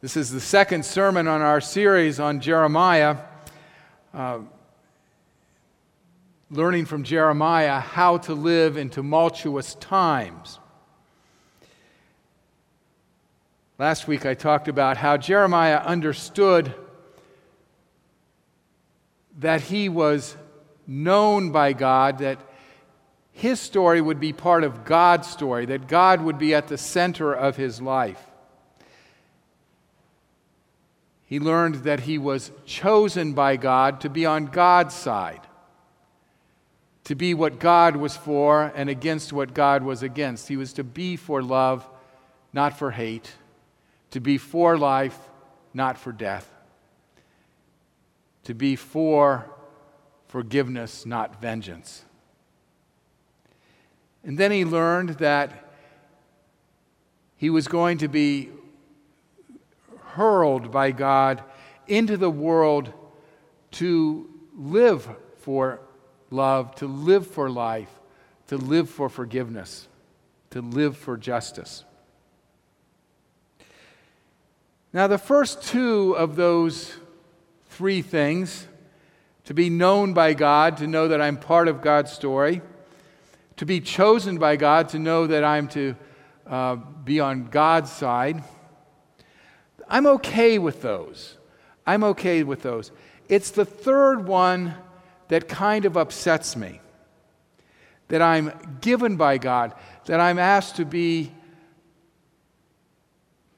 This is the second sermon on our series on Jeremiah, uh, learning from Jeremiah how to live in tumultuous times. Last week I talked about how Jeremiah understood that he was known by God, that his story would be part of God's story, that God would be at the center of his life. He learned that he was chosen by God to be on God's side, to be what God was for and against what God was against. He was to be for love, not for hate, to be for life, not for death, to be for forgiveness, not vengeance. And then he learned that he was going to be hurled by God into the world to live for love, to live for life, to live for forgiveness, to live for justice. Now, the first two of those three things to be known by God, to know that I'm part of God's story, to be chosen by God, to know that I'm to uh, be on God's side I'm okay with those. I'm okay with those. It's the third one that kind of upsets me that I'm given by God, that I'm asked to be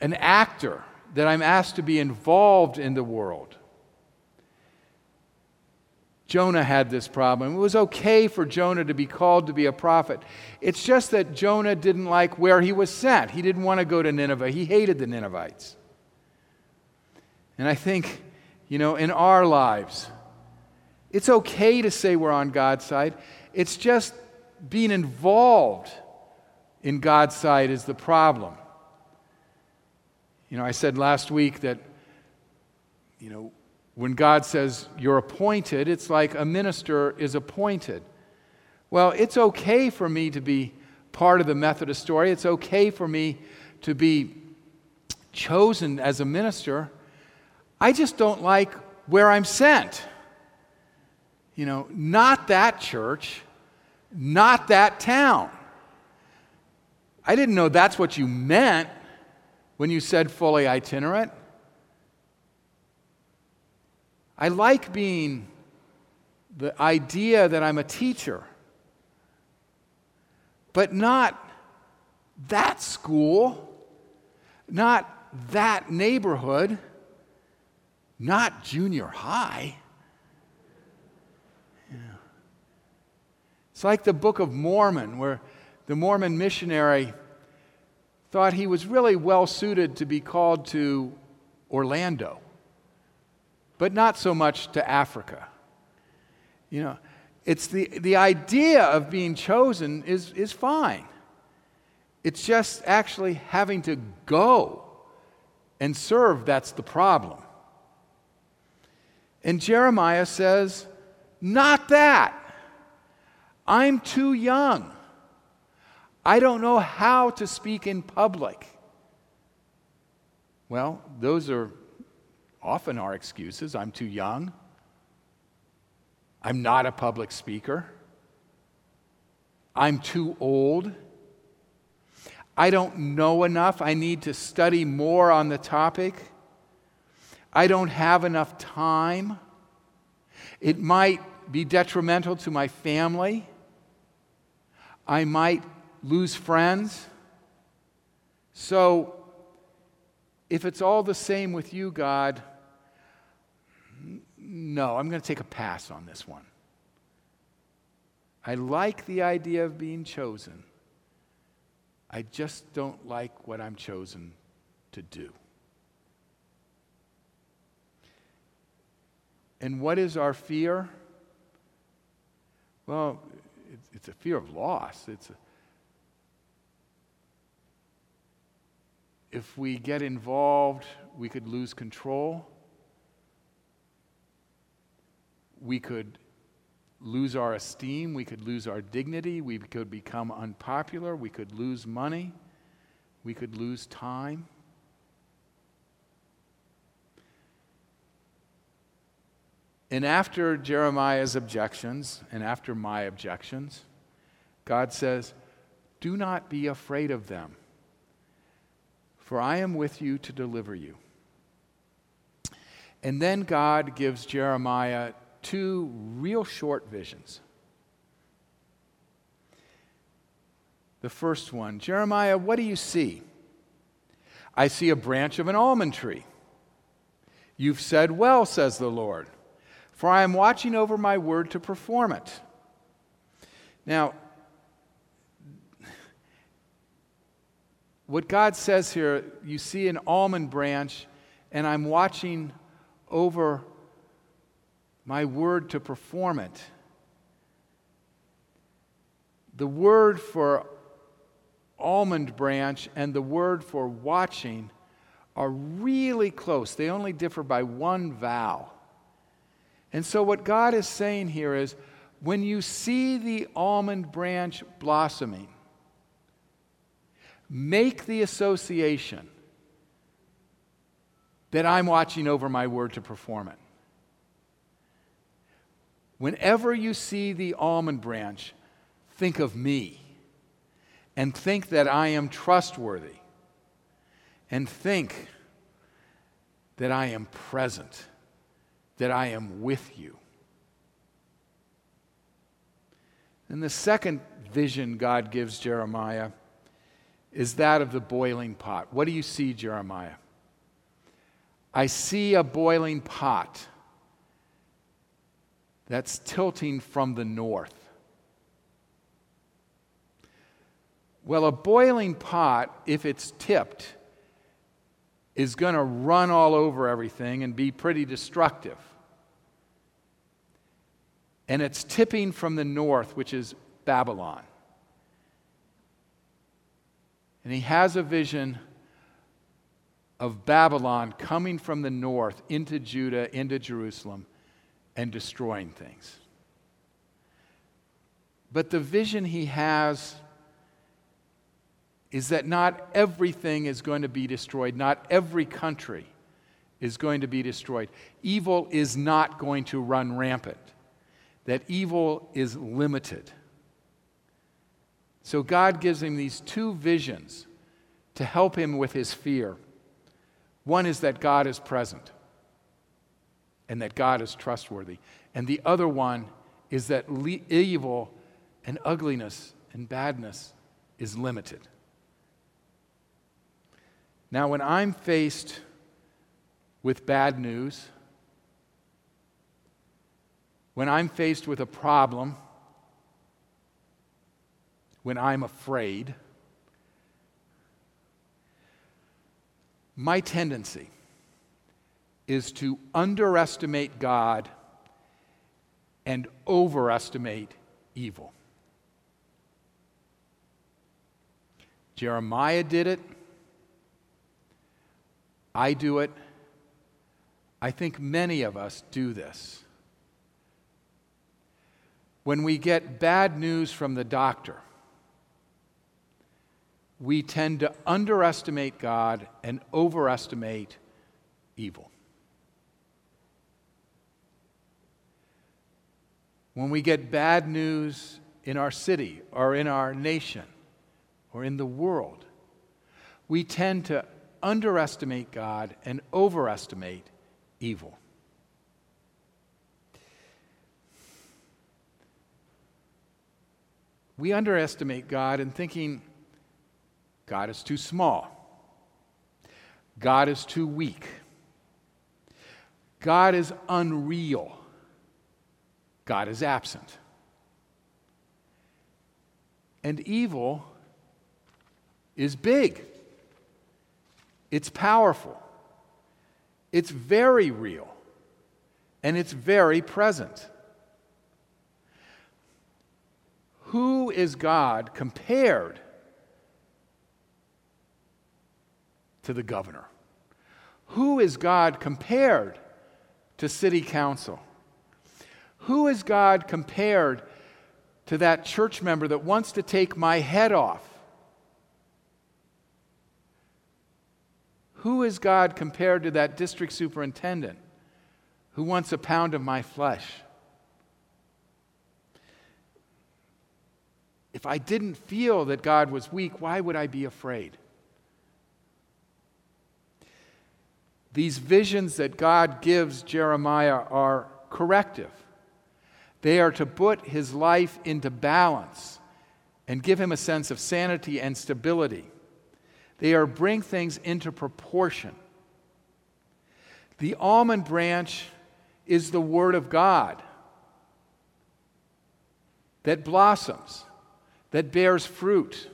an actor, that I'm asked to be involved in the world. Jonah had this problem. It was okay for Jonah to be called to be a prophet. It's just that Jonah didn't like where he was sent. He didn't want to go to Nineveh, he hated the Ninevites. And I think, you know, in our lives, it's okay to say we're on God's side. It's just being involved in God's side is the problem. You know, I said last week that, you know, when God says you're appointed, it's like a minister is appointed. Well, it's okay for me to be part of the Methodist story. It's okay for me to be chosen as a minister. I just don't like where I'm sent. You know, not that church, not that town. I didn't know that's what you meant when you said fully itinerant. I like being the idea that I'm a teacher, but not that school, not that neighborhood not junior high. Yeah. It's like the Book of Mormon, where the Mormon missionary thought he was really well suited to be called to Orlando, but not so much to Africa. You know, it's the, the idea of being chosen is, is fine. It's just actually having to go and serve that's the problem. And Jeremiah says, Not that. I'm too young. I don't know how to speak in public. Well, those are often our excuses. I'm too young. I'm not a public speaker. I'm too old. I don't know enough. I need to study more on the topic. I don't have enough time. It might be detrimental to my family. I might lose friends. So, if it's all the same with you, God, no, I'm going to take a pass on this one. I like the idea of being chosen. I just don't like what I'm chosen to do. And what is our fear? Well, it's a fear of loss. It's a, if we get involved, we could lose control. We could lose our esteem. We could lose our dignity. We could become unpopular. We could lose money. We could lose time. And after Jeremiah's objections and after my objections, God says, Do not be afraid of them, for I am with you to deliver you. And then God gives Jeremiah two real short visions. The first one Jeremiah, what do you see? I see a branch of an almond tree. You've said well, says the Lord, for I am watching over my word to perform it. Now, what God says here, you see an almond branch, and I'm watching over my word to perform it. The word for almond branch and the word for watching are really close. They only differ by one vowel. And so, what God is saying here is when you see the almond branch blossoming, make the association that I'm watching over my word to perform it. Whenever you see the almond branch, think of me and think that I am trustworthy and think that I am present, that I am with you. And the second vision God gives Jeremiah is that of the boiling pot. What do you see, Jeremiah? I see a boiling pot that's tilting from the north. Well, a boiling pot, if it's tipped, is going to run all over everything and be pretty destructive. And it's tipping from the north, which is Babylon. And he has a vision of Babylon coming from the north into Judah, into Jerusalem, and destroying things. But the vision he has is that not everything is going to be destroyed, not every country is going to be destroyed. Evil is not going to run rampant, that evil is limited. So God gives him these two visions to help him with his fear. One is that God is present and that God is trustworthy. And the other one is that le- evil and ugliness and badness is limited. Now, when I'm faced with bad news, when I'm faced with a problem, when I'm afraid, My tendency is to underestimate God and overestimate evil. Jeremiah did it. I do it. I think many of us do this. When we get bad news from the doctor, we tend to underestimate God and overestimate evil. When we get bad news in our city or in our nation or in the world, we tend to underestimate God and overestimate evil. We underestimate God in thinking God is too small. God is too weak. God is unreal. God is absent. And evil is big. It's powerful. It's very real. And it's very present. Who is God compared to the governor? Who is God compared to city council? Who is God compared to that church member that wants to take my head off? Who is God compared to that district superintendent Who wants a pound of my flesh? If I didn't feel that God was weak, why would I be afraid? These visions that God gives Jeremiah are corrective. They are to put his life into balance and give him a sense of sanity and stability. They are bring things into proportion. The almond branch is the word of God that blossoms, that bears fruit,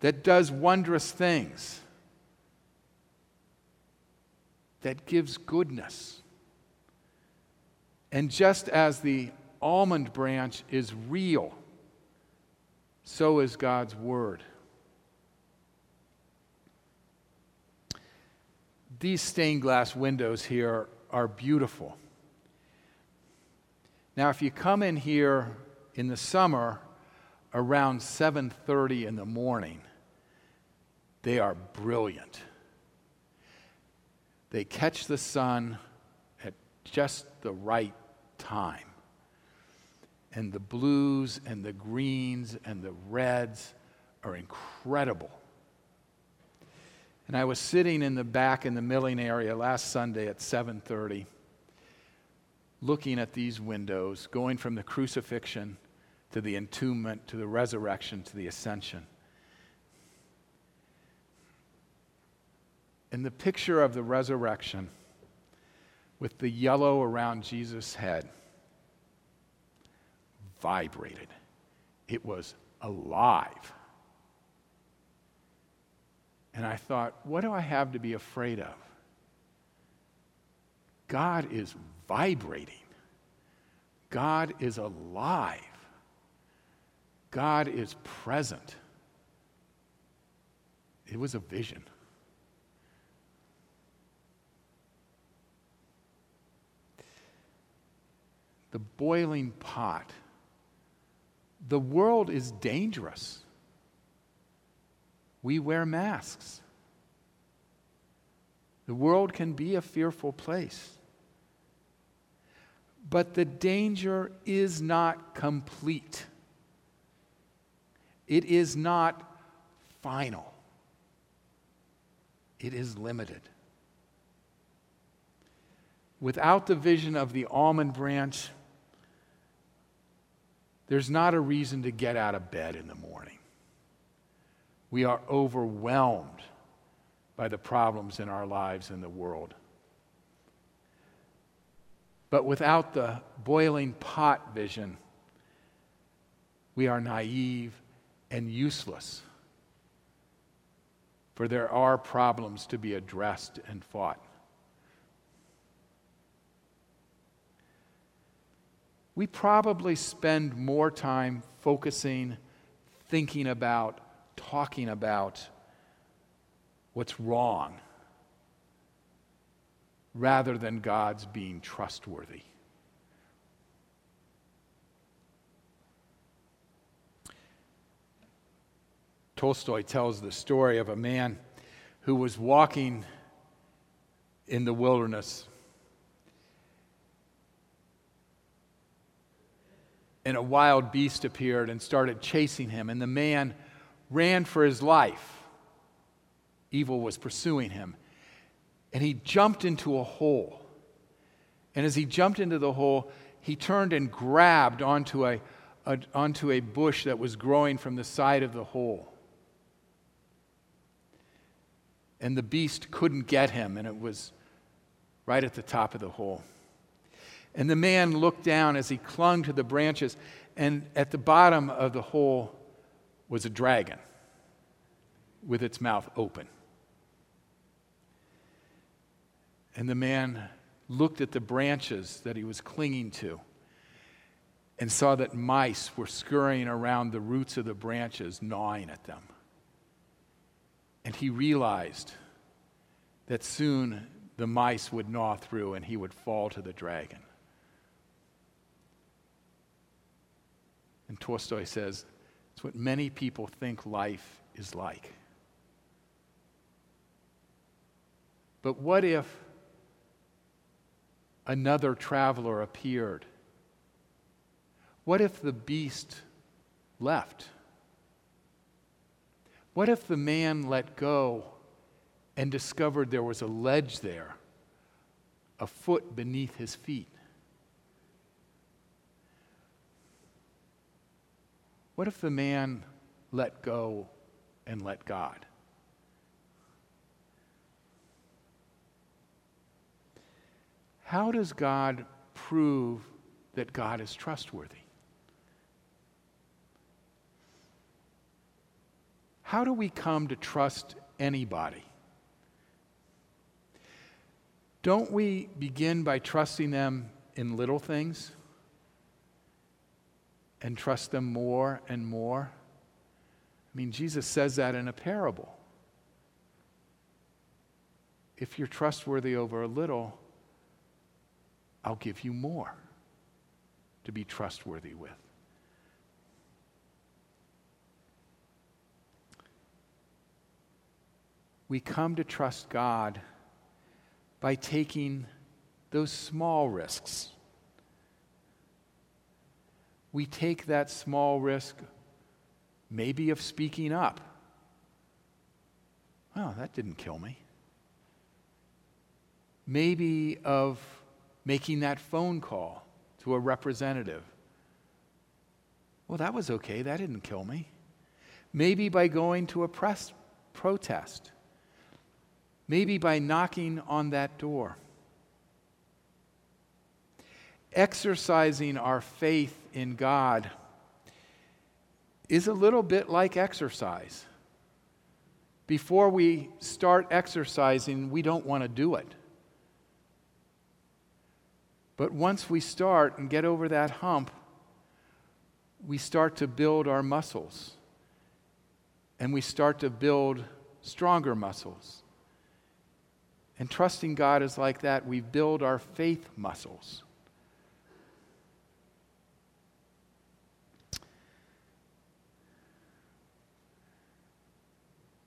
that does wondrous things, that gives goodness. And just as the almond branch is real, so is God's Word. These stained glass windows here are beautiful. Now, if you come in here in the summer around 7:30 in the morning, they are brilliant. They catch the sun at just the right time. And the blues and the greens and the reds are incredible. And I was sitting in the back in the milling area last Sunday at 7:30 looking at these windows going from the crucifixion to the entombment to the resurrection to the ascension. And the picture of the resurrection with the yellow around Jesus' head vibrated. It was alive. And I thought, what do I have to be afraid of? God is vibrating. God is alive. God is present. It was a vision. the boiling pot. The world is dangerous. We wear masks. The world can be a fearful place. But the danger is not complete. It is not final. It is limited. Without the vision of the almond branch, there's not a reason to get out of bed in the morning. We are overwhelmed by the problems in our lives and the world. But without the boiling pot vision, we are naive and useless. For there are problems to be addressed and fought. we probably spend more time focusing, thinking about, talking about what's wrong rather than God's being trustworthy. Tolstoy tells the story of a man who was walking in the wilderness and a wild beast appeared and started chasing him, and the man ran for his life. Evil was pursuing him. And he jumped into a hole. And as he jumped into the hole, he turned and grabbed onto a, a, onto a bush that was growing from the side of the hole. And the beast couldn't get him, and it was right at the top of the hole. And the man looked down as he clung to the branches, and at the bottom of the hole was a dragon with its mouth open. And the man looked at the branches that he was clinging to and saw that mice were scurrying around the roots of the branches, gnawing at them. And he realized that soon the mice would gnaw through and he would fall to the dragon. And Tolstoy says, it's what many people think life is like. But what if another traveler appeared? What if the beast left? What if the man let go and discovered there was a ledge there, a foot beneath his feet? What if the man let go and let God? How does God prove that God is trustworthy? How do we come to trust anybody? Don't we begin by trusting them in little things and trust them more and more? I mean, Jesus says that in a parable. If you're trustworthy over a little, I'll give you more to be trustworthy with. We come to trust God by taking those small risks. We take that small risk, maybe of speaking up. Oh, that didn't kill me. Maybe of making that phone call to a representative. Well, that was okay. That didn't kill me. Maybe by going to a press protest. Maybe by knocking on that door. Exercising our faith in God is a little bit like exercise. Before we start exercising, we don't want to do it. But once we start and get over that hump, we start to build our muscles. And we start to build stronger muscles. And trusting God is like that. We build our faith muscles.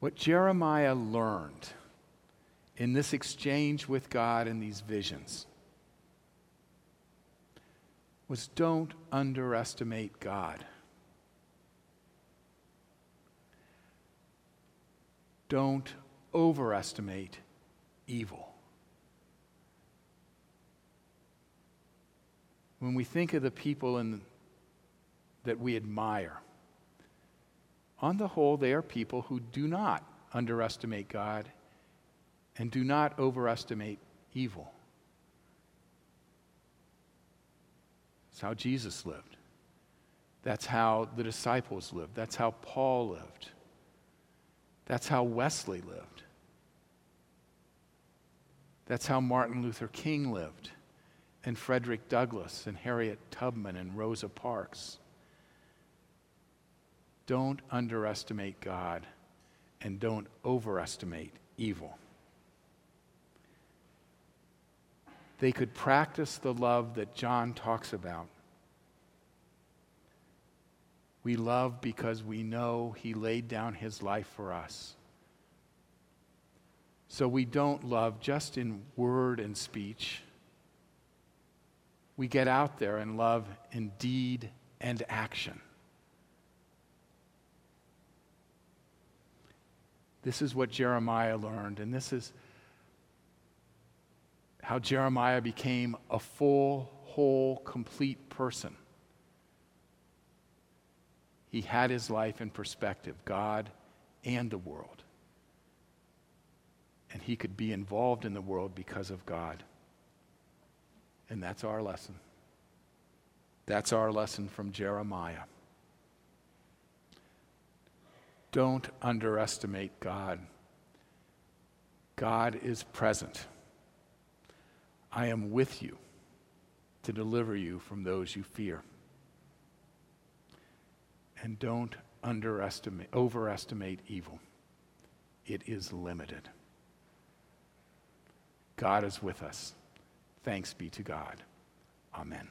What Jeremiah learned in this exchange with God in these visions was don't underestimate God. Don't overestimate evil. When we think of the people in, that we admire, on the whole, they are people who do not underestimate God and do not overestimate evil. That's how Jesus lived. That's how the disciples lived. That's how Paul lived. That's how Wesley lived. That's how Martin Luther King lived, and Frederick Douglass, and Harriet Tubman, and Rosa Parks. Don't underestimate God, and don't overestimate evil. they could practice the love that John talks about. We love because we know he laid down his life for us. So we don't love just in word and speech. We get out there and love in deed and action. This is what Jeremiah learned, and this is how Jeremiah became a full, whole, complete person. He had his life in perspective, God and the world. And he could be involved in the world because of God. And that's our lesson. That's our lesson from Jeremiah. Don't underestimate God. God is present. I am with you to deliver you from those you fear. And don't underestimate, overestimate evil. It is limited. God is with us. Thanks be to God. Amen.